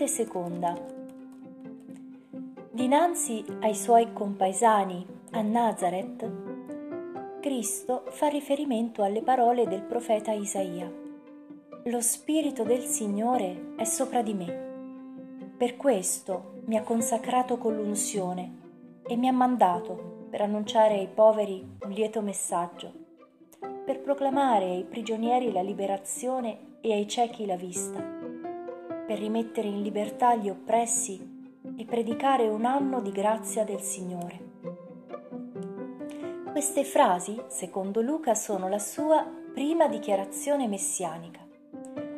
Parte seconda. Dinanzi ai suoi compaesani a Nazareth, Cristo fa riferimento alle parole del profeta Isaia. Lo Spirito del Signore è sopra di me. Per questo mi ha consacrato con l'unzione e mi ha mandato per annunciare ai poveri un lieto messaggio, per proclamare ai prigionieri la liberazione e ai ciechi la vista, per rimettere in libertà gli oppressi e predicare un anno di grazia del Signore. Queste frasi, secondo Luca, sono la sua prima dichiarazione messianica,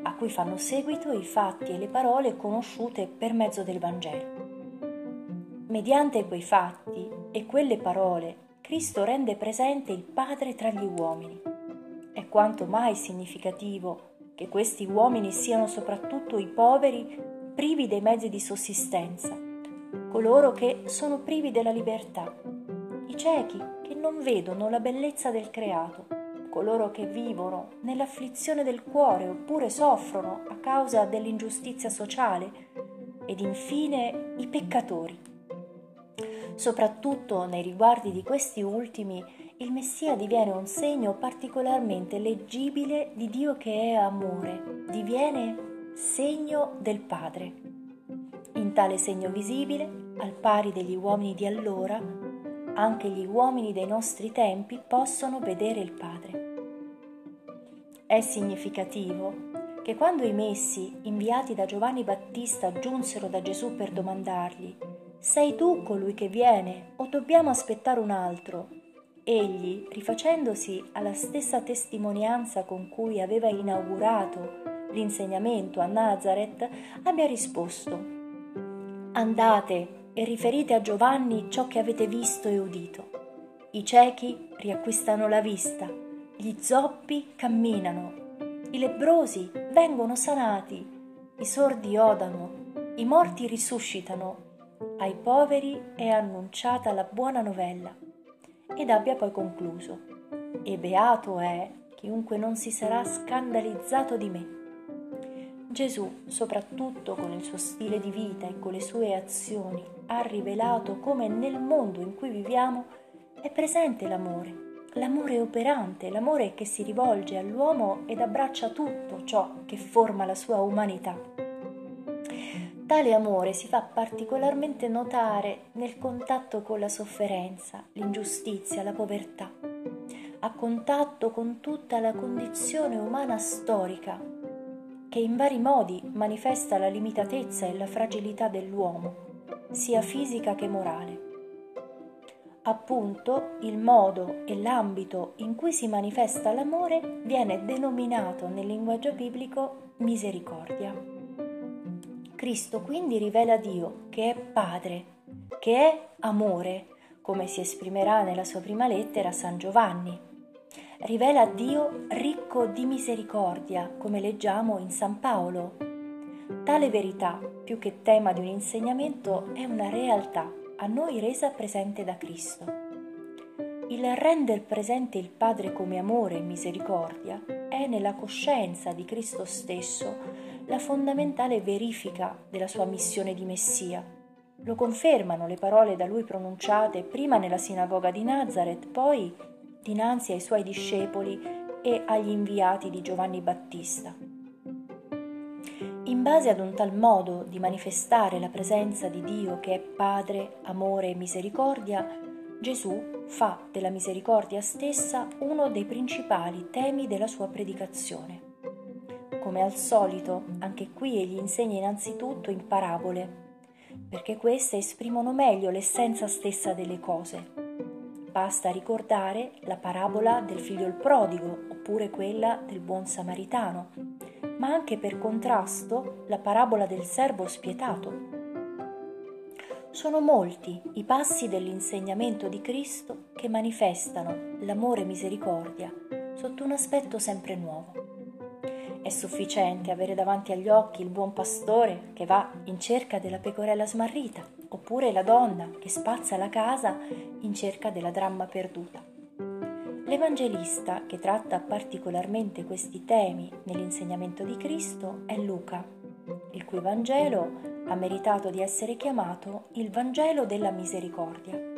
a cui fanno seguito i fatti e le parole conosciute per mezzo del Vangelo. Mediante quei fatti e quelle parole, Cristo rende presente il Padre tra gli uomini. È quanto mai significativo che questi uomini siano soprattutto i poveri privi dei mezzi di sussistenza, coloro che sono privi della libertà, i ciechi non vedono la bellezza del creato, coloro che vivono nell'afflizione del cuore oppure soffrono a causa dell'ingiustizia sociale ed infine i peccatori. Soprattutto nei riguardi di questi ultimi, il Messia diviene un segno particolarmente leggibile di Dio che è amore, diviene segno del Padre. In tale segno visibile, al pari degli uomini di allora, anche gli uomini dei nostri tempi possono vedere il Padre. È significativo che quando i messi inviati da Giovanni Battista giunsero da Gesù per domandargli Sei tu colui che viene o dobbiamo aspettare un altro? Egli, rifacendosi alla stessa testimonianza con cui aveva inaugurato l'insegnamento a Nazareth, abbia risposto Andate e riferite a Giovanni ciò che avete visto e udito. I ciechi riacquistano la vista, gli zoppi camminano, i lebrosi vengono sanati, i sordi odano, i morti risuscitano, ai poveri è annunciata la buona novella. Ed abbia poi concluso, e beato è chiunque non si sarà scandalizzato di me. Gesù, soprattutto con il suo stile di vita e con le sue azioni, ha rivelato come nel mondo in cui viviamo è presente l'amore, l'amore operante, l'amore che si rivolge all'uomo ed abbraccia tutto ciò che forma la sua umanità. Tale amore si fa particolarmente notare nel contatto con la sofferenza, l'ingiustizia, la povertà, a contatto con tutta la condizione umana storica che in vari modi manifesta la limitatezza e la fragilità dell'uomo, sia fisica che morale. Appunto, il modo e l'ambito in cui si manifesta l'amore viene denominato nel linguaggio biblico misericordia. Cristo quindi rivela Dio che è Padre, che è amore, come si esprimerà nella sua prima lettera a San Giovanni rivela Dio ricco di misericordia, come leggiamo in San Paolo. Tale verità, più che tema di un insegnamento, è una realtà a noi resa presente da Cristo. Il render presente il Padre come amore e misericordia è nella coscienza di Cristo stesso la fondamentale verifica della sua missione di Messia. Lo confermano le parole da lui pronunciate prima nella sinagoga di Nazareth, poi dinanzi ai suoi discepoli e agli inviati di Giovanni Battista. In base ad un tal modo di manifestare la presenza di Dio che è Padre, amore e misericordia, Gesù fa della misericordia stessa uno dei principali temi della sua predicazione. Come al solito, anche qui egli insegna innanzitutto in parabole, perché queste esprimono meglio l'essenza stessa delle cose Basta ricordare la parabola del figlio il prodigo oppure quella del buon samaritano, ma anche per contrasto la parabola del servo spietato. Sono molti i passi dell'insegnamento di Cristo che manifestano l'amore e misericordia sotto un aspetto sempre nuovo. È sufficiente avere davanti agli occhi il buon pastore che va in cerca della pecorella smarrita oppure la donna che spazza la casa in cerca della dramma perduta. L'Evangelista che tratta particolarmente questi temi nell'insegnamento di Cristo è Luca, il cui Vangelo ha meritato di essere chiamato il Vangelo della misericordia.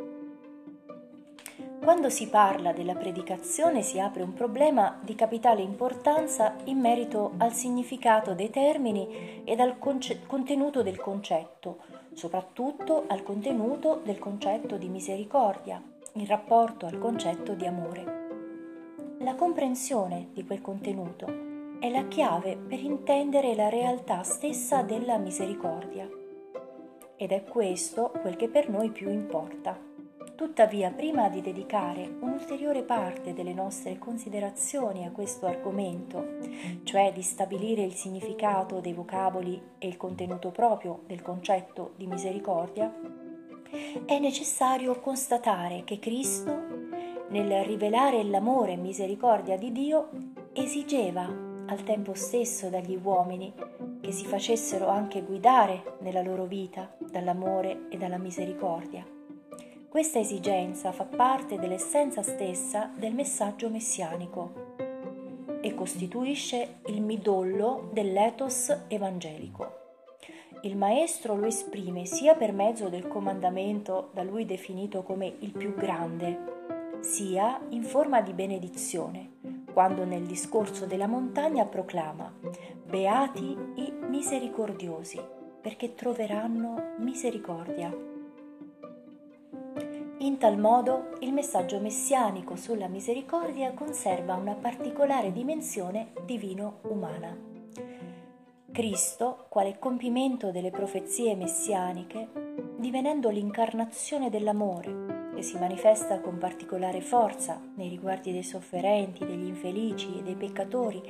Quando si parla della predicazione si apre un problema di capitale importanza in merito al significato dei termini ed al conce- contenuto del concetto, soprattutto al contenuto del concetto di misericordia, in rapporto al concetto di amore. La comprensione di quel contenuto è la chiave per intendere la realtà stessa della misericordia. Ed è questo quel che per noi più importa. Tuttavia, prima di dedicare un'ulteriore parte delle nostre considerazioni a questo argomento, cioè di stabilire il significato dei vocaboli e il contenuto proprio del concetto di misericordia, è necessario constatare che Cristo nel rivelare l'amore e misericordia di Dio, esigeva al tempo stesso dagli uomini che si facessero anche guidare nella loro vita dall'amore e dalla misericordia. Questa esigenza fa parte dell'essenza stessa del messaggio messianico e costituisce il midollo dell'ethos evangelico. Il Maestro lo esprime sia per mezzo del comandamento da lui definito come il più grande, sia in forma di benedizione, quando nel discorso della montagna proclama Beati i misericordiosi, perché troveranno misericordia. In tal modo il messaggio messianico sulla misericordia conserva una particolare dimensione divino-umana. Cristo, quale compimento delle profezie messianiche, divenendo l'incarnazione dell'amore, che si manifesta con particolare forza nei riguardi dei sofferenti, degli infelici e dei peccatori,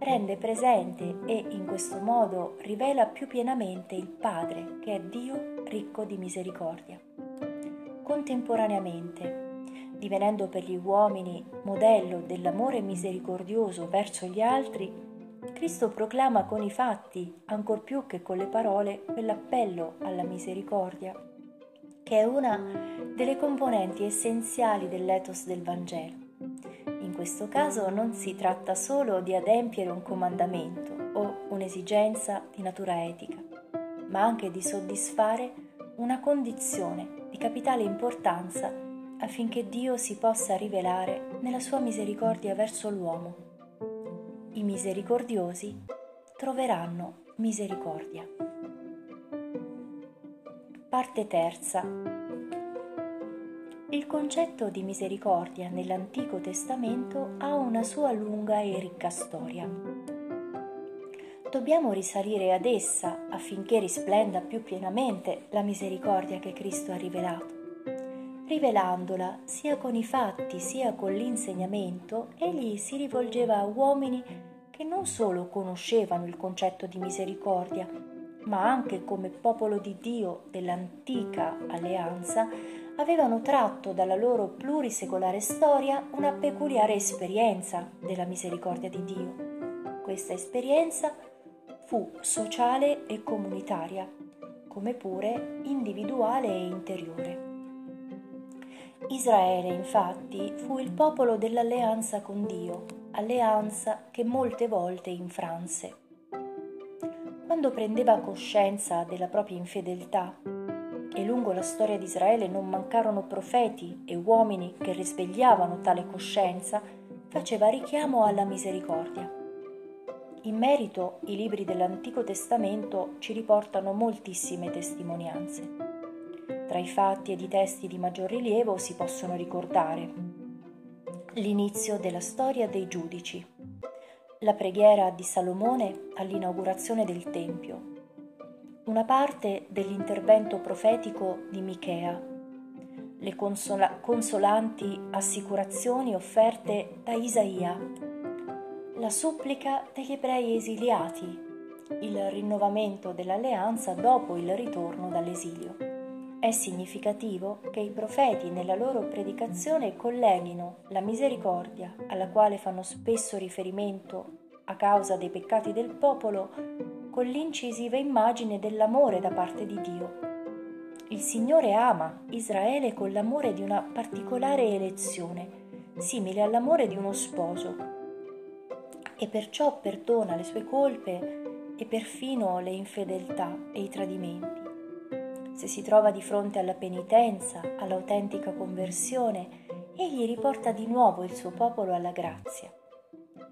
rende presente e in questo modo rivela più pienamente il Padre, che è Dio ricco di misericordia. Contemporaneamente, divenendo per gli uomini modello dell'amore misericordioso verso gli altri, Cristo proclama con i fatti, ancor più che con le parole, quell'appello alla misericordia, che è una delle componenti essenziali dell'ethos del Vangelo. In questo caso non si tratta solo di adempiere un comandamento o un'esigenza di natura etica, ma anche di soddisfare una condizione di capitale importanza affinché Dio si possa rivelare nella sua misericordia verso l'uomo. I misericordiosi troveranno misericordia. Parte terza. Il concetto di misericordia nell'Antico Testamento ha una sua lunga e ricca storia. Dobbiamo risalire ad essa affinché risplenda più pienamente la misericordia che Cristo ha rivelato. Rivelandola sia con i fatti sia con l'insegnamento, egli si rivolgeva a uomini che non solo conoscevano il concetto di misericordia, ma anche come popolo di Dio dell'antica alleanza avevano tratto dalla loro plurisecolare storia una peculiare esperienza della misericordia di Dio. Questa esperienza fu sociale e comunitaria, come pure individuale e interiore. Israele, infatti, fu il popolo dell'alleanza con Dio, alleanza che molte volte infranse. Quando prendeva coscienza della propria infedeltà, e lungo la storia di Israele non mancarono profeti e uomini che risvegliavano tale coscienza, faceva richiamo alla misericordia. In merito i libri dell'Antico Testamento ci riportano moltissime testimonianze. Tra i fatti ed i testi di maggior rilievo si possono ricordare l'inizio della storia dei giudici, la preghiera di Salomone all'inaugurazione del Tempio, una parte dell'intervento profetico di Michea, le consola- consolanti assicurazioni offerte da Isaia, la supplica degli ebrei esiliati, il rinnovamento dell'alleanza dopo il ritorno dall'esilio. È significativo che i profeti nella loro predicazione colleghino la misericordia, alla quale fanno spesso riferimento a causa dei peccati del popolo, con l'incisiva immagine dell'amore da parte di Dio. Il Signore ama Israele con l'amore di una particolare elezione, simile all'amore di uno sposo, e perciò perdona le sue colpe e perfino le infedeltà e i tradimenti. Se si trova di fronte alla penitenza, all'autentica conversione, egli riporta di nuovo il suo popolo alla grazia.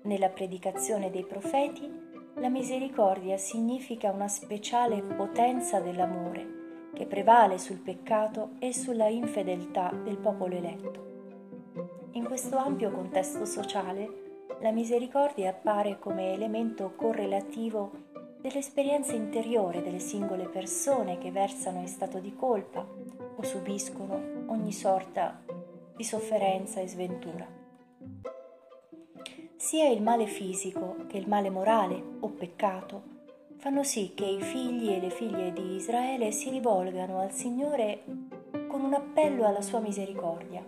Nella predicazione dei profeti, la misericordia significa una speciale potenza dell'amore che prevale sul peccato e sulla infedeltà del popolo eletto. In questo ampio contesto sociale, la misericordia appare come elemento correlativo dell'esperienza interiore delle singole persone che versano in stato di colpa o subiscono ogni sorta di sofferenza e sventura. Sia il male fisico che il male morale o peccato fanno sì che i figli e le figlie di Israele si rivolgano al Signore con un appello alla sua misericordia.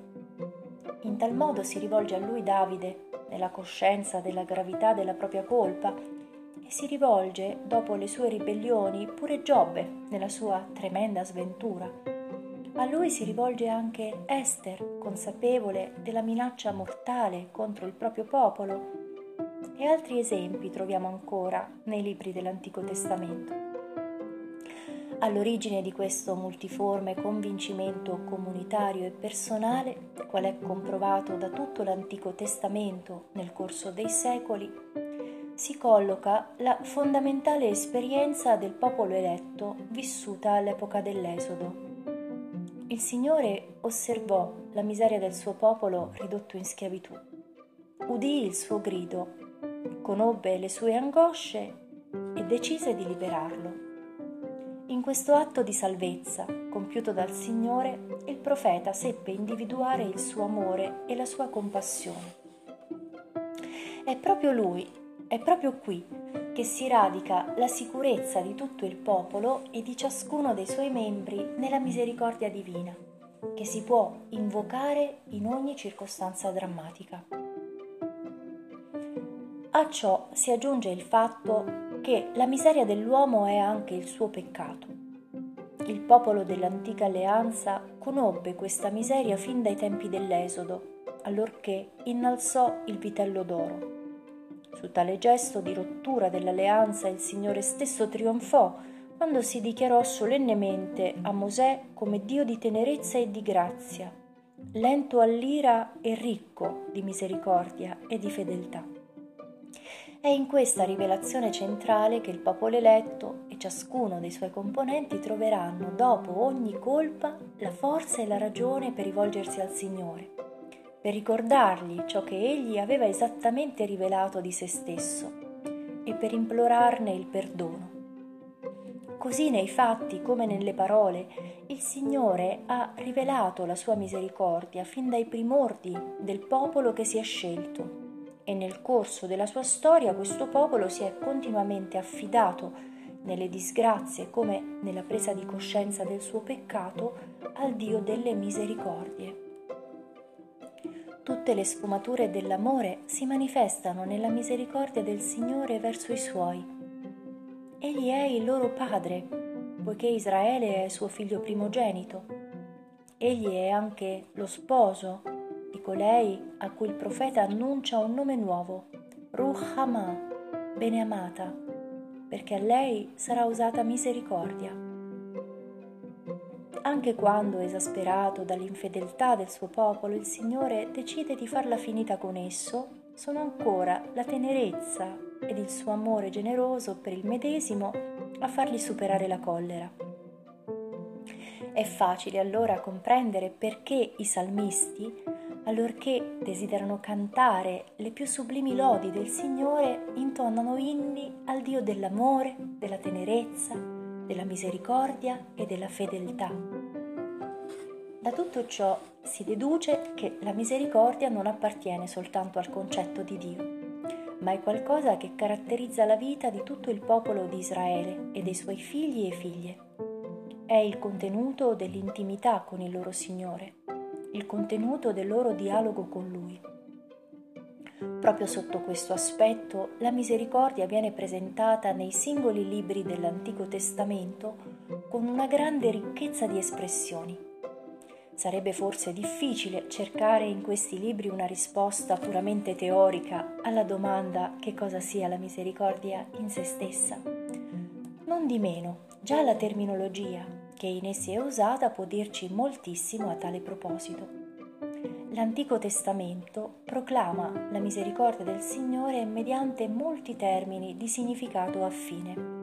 In tal modo si rivolge a lui Davide nella coscienza della gravità della propria colpa e si rivolge, dopo le sue ribellioni, pure Giobbe nella sua tremenda sventura a lui si rivolge anche Esther, consapevole della minaccia mortale contro il proprio popolo. E altri esempi troviamo ancora nei libri dell'Antico Testamento. All'origine di questo multiforme convincimento comunitario e personale, qual è comprovato da tutto l'Antico Testamento nel corso dei secoli, si colloca la fondamentale esperienza del popolo eletto vissuta all'epoca dell'Esodo il Signore osservò la miseria del suo popolo ridotto in schiavitù. Udì il suo grido, conobbe le sue angosce e decise di liberarlo. In questo atto di salvezza, compiuto dal Signore, il profeta seppe individuare il suo amore e la sua compassione. È proprio lui, è proprio qui che si radica la sicurezza di tutto il popolo e di ciascuno dei suoi membri nella misericordia divina, che si può invocare in ogni circostanza drammatica. A ciò si aggiunge il fatto che la miseria dell'uomo è anche il suo peccato. Il popolo dell'antica alleanza conobbe questa miseria fin dai tempi dell'Esodo, allorché innalzò il vitello d'oro su tale gesto di rottura dell'alleanza il Signore stesso trionfò quando si dichiarò solennemente a Mosè come Dio di tenerezza e di grazia, lento all'ira e ricco di misericordia e di fedeltà. È in questa rivelazione centrale che il popolo eletto e ciascuno dei suoi componenti troveranno, dopo ogni colpa, la forza e la ragione per rivolgersi al Signore per ricordargli ciò che egli aveva esattamente rivelato di se stesso e per implorarne il perdono. Così nei fatti come nelle parole il Signore ha rivelato la sua misericordia fin dai primordi del popolo che si è scelto e nel corso della sua storia questo popolo si è continuamente affidato nelle disgrazie come nella presa di coscienza del suo peccato al Dio delle misericordie. Tutte le sfumature dell'amore si manifestano nella misericordia del Signore verso i suoi. Egli è il loro padre, poiché Israele è suo figlio primogenito. Egli è anche lo sposo di colei a cui il profeta annuncia un nome nuovo, Ruhama, beneamata, perché a lei sarà usata misericordia anche quando, esasperato dall'infedeltà del suo popolo, il Signore decide di farla finita con esso, sono ancora la tenerezza ed il suo amore generoso per il medesimo a fargli superare la collera. È facile allora comprendere perché i salmisti, allorché desiderano cantare le più sublimi lodi del Signore, intonano inni al Dio dell'amore, della tenerezza, della misericordia e della fedeltà. Da tutto ciò si deduce che la misericordia non appartiene soltanto al concetto di Dio, ma è qualcosa che caratterizza la vita di tutto il popolo di Israele e dei suoi figli e figlie. È il contenuto dell'intimità con il loro Signore, il contenuto del loro dialogo con Lui. Proprio sotto questo aspetto la misericordia viene presentata nei singoli libri dell'Antico Testamento con una grande ricchezza di espressioni. Sarebbe forse difficile cercare in questi libri una risposta puramente teorica alla domanda che cosa sia la misericordia in se stessa. Non di meno, già la terminologia che in essi è usata può dirci moltissimo a tale proposito. L'Antico Testamento proclama la misericordia del Signore mediante molti termini di significato affine.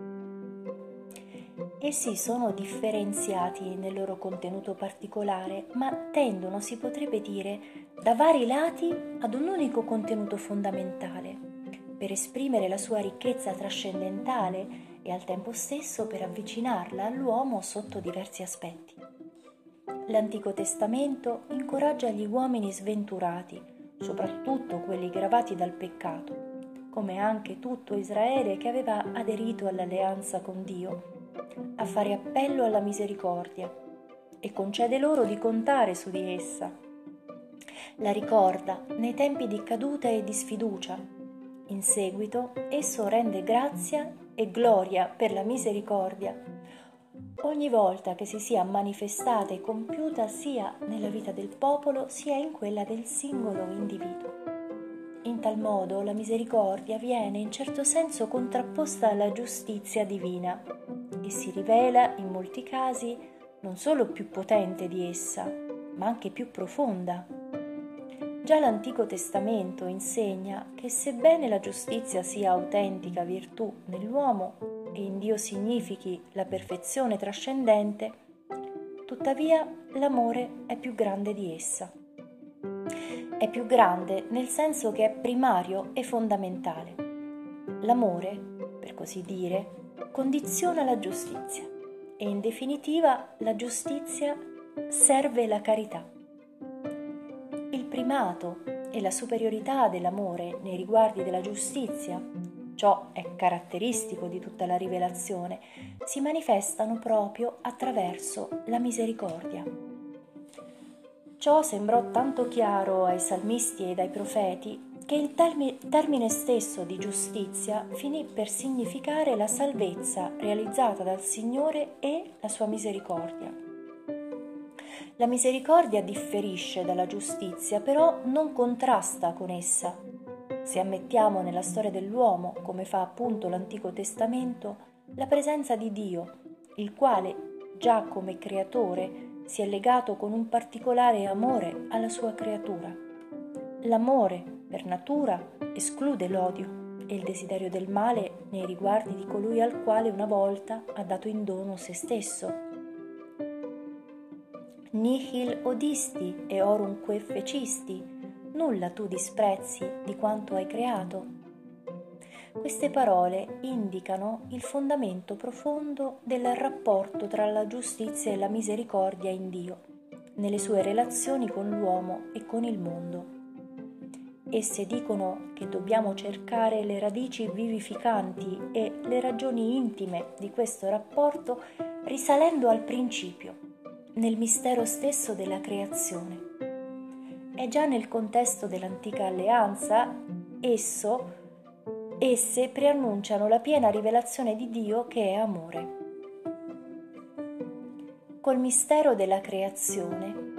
Essi sono differenziati nel loro contenuto particolare, ma tendono, si potrebbe dire, da vari lati ad un unico contenuto fondamentale, per esprimere la sua ricchezza trascendentale e al tempo stesso per avvicinarla all'uomo sotto diversi aspetti. L'Antico Testamento incoraggia gli uomini sventurati, soprattutto quelli gravati dal peccato, come anche tutto Israele che aveva aderito all'alleanza con Dio a fare appello alla misericordia e concede loro di contare su di essa. La ricorda nei tempi di caduta e di sfiducia. In seguito esso rende grazia e gloria per la misericordia ogni volta che si sia manifestata e compiuta sia nella vita del popolo sia in quella del singolo individuo. In tal modo la misericordia viene in certo senso contrapposta alla giustizia divina e si rivela in molti casi non solo più potente di essa, ma anche più profonda. Già l'Antico Testamento insegna che sebbene la giustizia sia autentica virtù nell'uomo e in Dio significhi la perfezione trascendente, tuttavia l'amore è più grande di essa. È più grande nel senso che è primario e fondamentale. L'amore, per così dire, condiziona la giustizia e in definitiva la giustizia serve la carità. Primato e la superiorità dell'amore nei riguardi della giustizia, ciò è caratteristico di tutta la rivelazione, si manifestano proprio attraverso la misericordia. Ciò sembrò tanto chiaro ai salmisti ed ai profeti che il termine stesso di giustizia finì per significare la salvezza realizzata dal Signore e la sua misericordia. La misericordia differisce dalla giustizia, però non contrasta con essa. Se ammettiamo nella storia dell'uomo, come fa appunto l'Antico Testamento, la presenza di Dio, il quale, già come creatore, si è legato con un particolare amore alla sua creatura. L'amore per natura esclude l'odio e il desiderio del male nei riguardi di colui al quale una volta ha dato in dono se stesso. Nihil odisti e orunque fecisti, nulla tu disprezzi di quanto hai creato. Queste parole indicano il fondamento profondo del rapporto tra la giustizia e la misericordia in Dio, nelle sue relazioni con l'uomo e con il mondo. Esse dicono che dobbiamo cercare le radici vivificanti e le ragioni intime di questo rapporto risalendo al principio, nel mistero stesso della creazione. È già nel contesto dell'antica alleanza, esso, esse preannunciano la piena rivelazione di Dio che è amore. Col mistero della creazione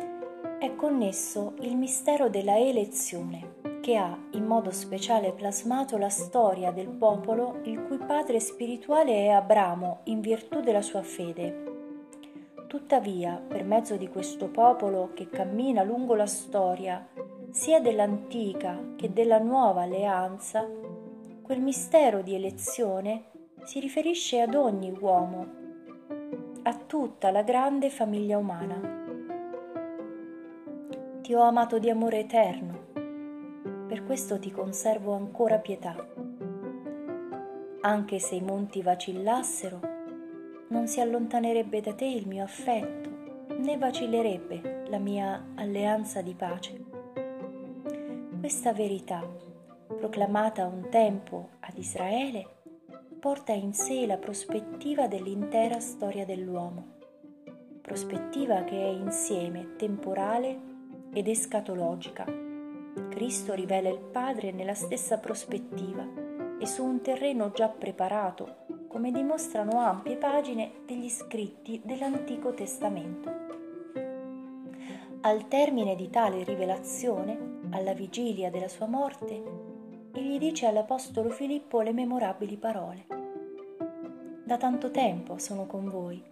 è connesso il mistero della elezione che ha in modo speciale plasmato la storia del popolo il cui padre spirituale è Abramo in virtù della sua fede. Tuttavia, per mezzo di questo popolo che cammina lungo la storia, sia dell'antica che della nuova alleanza, quel mistero di elezione si riferisce ad ogni uomo, a tutta la grande famiglia umana. Ti ho amato di amore eterno per questo ti conservo ancora pietà. Anche se i monti vacillassero, non si allontanerebbe da te il mio affetto, né vacillerebbe la mia alleanza di pace. Questa verità, proclamata un tempo ad Israele, porta in sé la prospettiva dell'intera storia dell'uomo, prospettiva che è insieme temporale ed escatologica Cristo rivela il Padre nella stessa prospettiva e su un terreno già preparato, come dimostrano ampie pagine degli scritti dell'Antico Testamento. Al termine di tale rivelazione, alla vigilia della sua morte, egli dice all'Apostolo Filippo le memorabili parole. Da tanto tempo sono con voi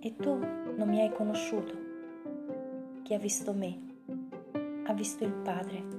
e tu non mi hai conosciuto. Chi ha visto me ha visto il Padre.